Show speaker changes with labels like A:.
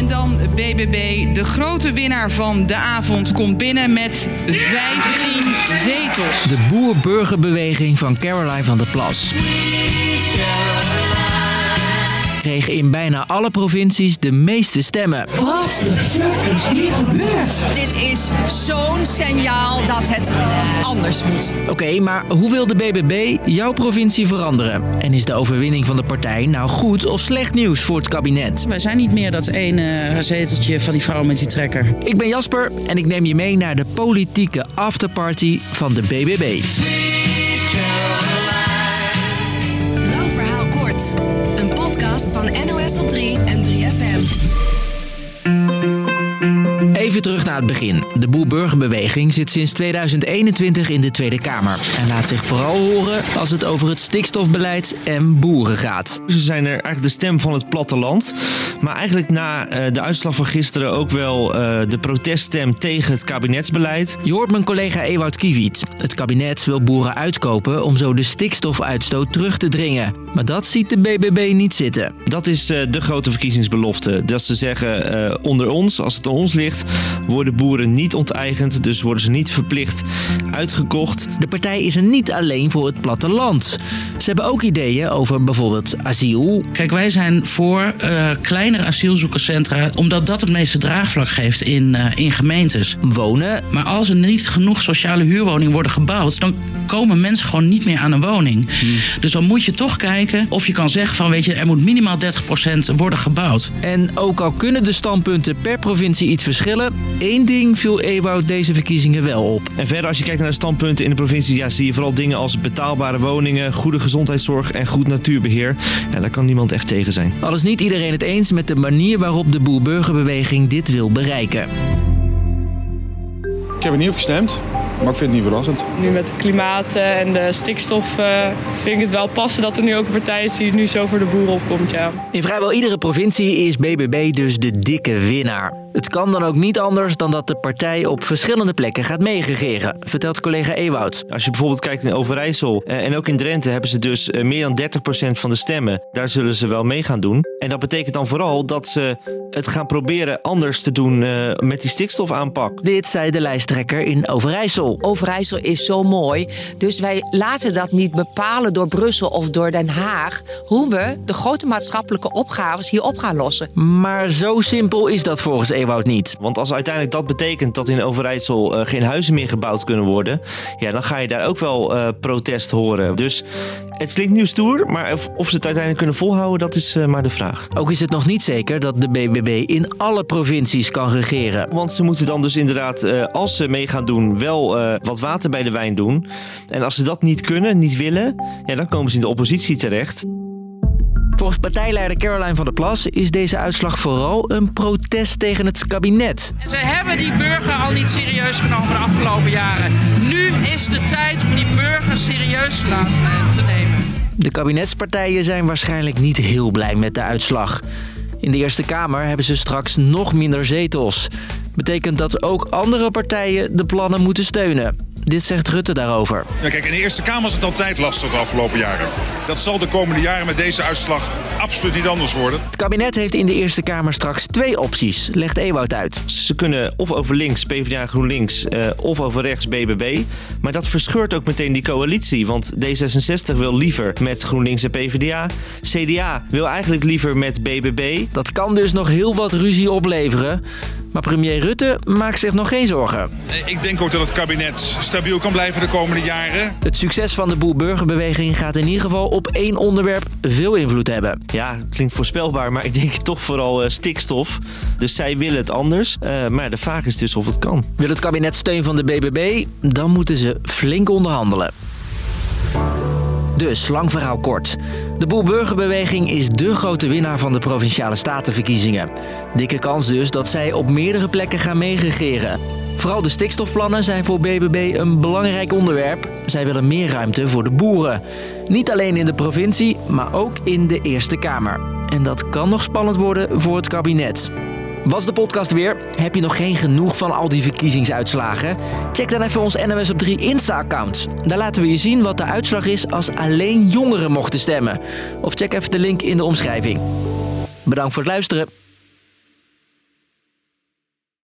A: En dan BBB. De grote winnaar van de avond komt binnen met 15 zetels.
B: De boer-burgerbeweging van Caroline van der Plas kreeg in bijna alle provincies de meeste stemmen.
C: Wat de fuck is hier gebeurd?
D: Dit is zo'n signaal dat het anders moet.
B: Oké, maar hoe wil de BBB jouw provincie veranderen? En is de overwinning van de partij nou goed of slecht nieuws voor het kabinet?
E: Wij zijn niet meer dat ene zeteltje van die vrouw met die trekker.
B: Ik ben Jasper en ik neem je mee naar de politieke afterparty van de BBB.
F: Een podcast van NOS op 3 en 3FM.
B: Even terug naar het begin. De Boer-Burgerbeweging zit sinds 2021 in de Tweede Kamer. En laat zich vooral horen als het over het stikstofbeleid en boeren gaat.
G: Ze zijn er eigenlijk de stem van het platteland. Maar eigenlijk na eh, de uitslag van gisteren ook wel eh, de proteststem tegen het kabinetsbeleid.
B: Je hoort mijn collega Ewout Kiewiet. Het kabinet wil boeren uitkopen om zo de stikstofuitstoot terug te dringen. Maar dat ziet de BBB niet zitten.
G: Dat is eh, de grote verkiezingsbelofte. Dat ze zeggen, onder ons, als het aan ons ligt, worden boeren niet onteigend. Dus worden ze niet verplicht uitgekocht.
B: De partij is er niet alleen voor het platteland. Ze hebben ook ideeën over bijvoorbeeld asiel.
E: Kijk, wij zijn voor uh, kleinere asielzoekerscentra, omdat dat het meeste draagvlak geeft in, uh, in gemeentes.
B: Wonen.
E: Maar als er niet genoeg sociale huurwoningen worden gebouwd, dan komen mensen gewoon niet meer aan een woning. Hmm. Dus dan moet je toch kijken of je kan zeggen van, weet je, er moet minimaal 30% worden gebouwd.
B: En ook al kunnen de standpunten per provincie iets verschillen, één ding viel Ewout deze verkiezingen wel op.
G: En verder, als je kijkt naar de standpunten in de provincie, ja, zie je vooral dingen als betaalbare woningen, goede gezondheidszorg en goed natuurbeheer. Ja, daar kan niemand echt tegen zijn.
B: Al is niet iedereen het eens met de manier waarop de boer-burgerbeweging dit wil bereiken.
H: Ik heb er niet op gestemd. Maar ik vind het niet verrassend.
I: Nu met het klimaat en de stikstof uh, vind ik het wel passen dat er nu ook een partij is die nu zo voor de boeren opkomt. Ja.
B: In vrijwel iedere provincie is BBB dus de dikke winnaar. Het kan dan ook niet anders dan dat de partij op verschillende plekken gaat meeregeren, vertelt collega Ewoud.
G: Als je bijvoorbeeld kijkt in Overijssel en ook in Drenthe hebben ze dus meer dan 30% van de stemmen. Daar zullen ze wel mee gaan doen. En dat betekent dan vooral dat ze het gaan proberen anders te doen uh, met die stikstofaanpak.
B: Dit zei de lijsttrekker in Overijssel.
D: Overijssel is zo mooi, dus wij laten dat niet bepalen door Brussel of door Den Haag hoe we de grote maatschappelijke opgaves hier op gaan lossen.
B: Maar zo simpel is dat volgens Ewoud niet.
G: Want als uiteindelijk dat betekent dat in Overijssel uh, geen huizen meer gebouwd kunnen worden, ja, dan ga je daar ook wel uh, protest horen. Dus het klinkt nu stoer, maar of, of, ze het uiteindelijk kunnen volhouden, dat is uh, maar de vraag.
B: Ook is het nog niet zeker dat de BBB in alle provincies kan regeren.
G: Want ze moeten dan dus inderdaad, als ze mee gaan doen, wel wat water bij de wijn doen. En als ze dat niet kunnen, niet willen, ja, dan komen ze in de oppositie terecht.
B: Volgens partijleider Caroline van der Plas is deze uitslag vooral een protest tegen het kabinet.
J: Ze hebben die burger al niet serieus genomen de afgelopen jaren. Nu is de tijd om die burger serieus te laten te nemen.
B: De kabinetspartijen zijn waarschijnlijk niet heel blij met de uitslag. In de Eerste Kamer hebben ze straks nog minder zetels. Betekent dat ook andere partijen de plannen moeten steunen. Dit zegt Rutte daarover.
K: Ja, kijk, in de Eerste Kamer is het altijd lastig de afgelopen jaren. Dat zal de komende jaren met deze uitslag absoluut niet anders worden.
B: Het kabinet heeft in de Eerste Kamer straks twee opties, legt Ewout uit.
G: Ze kunnen of over links, PvdA GroenLinks, uh, of over rechts, BBB. Maar dat verscheurt ook meteen die coalitie. Want D66 wil liever met GroenLinks en PvdA. CDA wil eigenlijk liever met BBB.
B: Dat kan dus nog heel wat ruzie opleveren. Maar premier Rutte maakt zich nog geen zorgen.
K: Ik denk ook dat het kabinet stabiel kan blijven de komende jaren.
B: Het succes van de boer-burgerbeweging gaat in ieder geval op één onderwerp veel invloed hebben.
G: Ja, het klinkt voorspelbaar, maar ik denk toch vooral uh, stikstof. Dus zij willen het anders. Uh, maar de vraag is dus of het kan.
B: Wil het kabinet steun van de BBB? Dan moeten ze flink onderhandelen. Dus, lang verhaal kort. De Boer-Burgerbeweging is dé grote winnaar van de Provinciale Statenverkiezingen. Dikke kans dus dat zij op meerdere plekken gaan meeregeren. Vooral de stikstofplannen zijn voor BBB een belangrijk onderwerp. Zij willen meer ruimte voor de boeren. Niet alleen in de provincie, maar ook in de Eerste Kamer. En dat kan nog spannend worden voor het kabinet. Was de podcast weer? Heb je nog geen genoeg van al die verkiezingsuitslagen? Check dan even ons NOS op 3 Insta-account. Daar laten we je zien wat de uitslag is als alleen jongeren mochten stemmen. Of check even de link in de omschrijving. Bedankt voor het luisteren.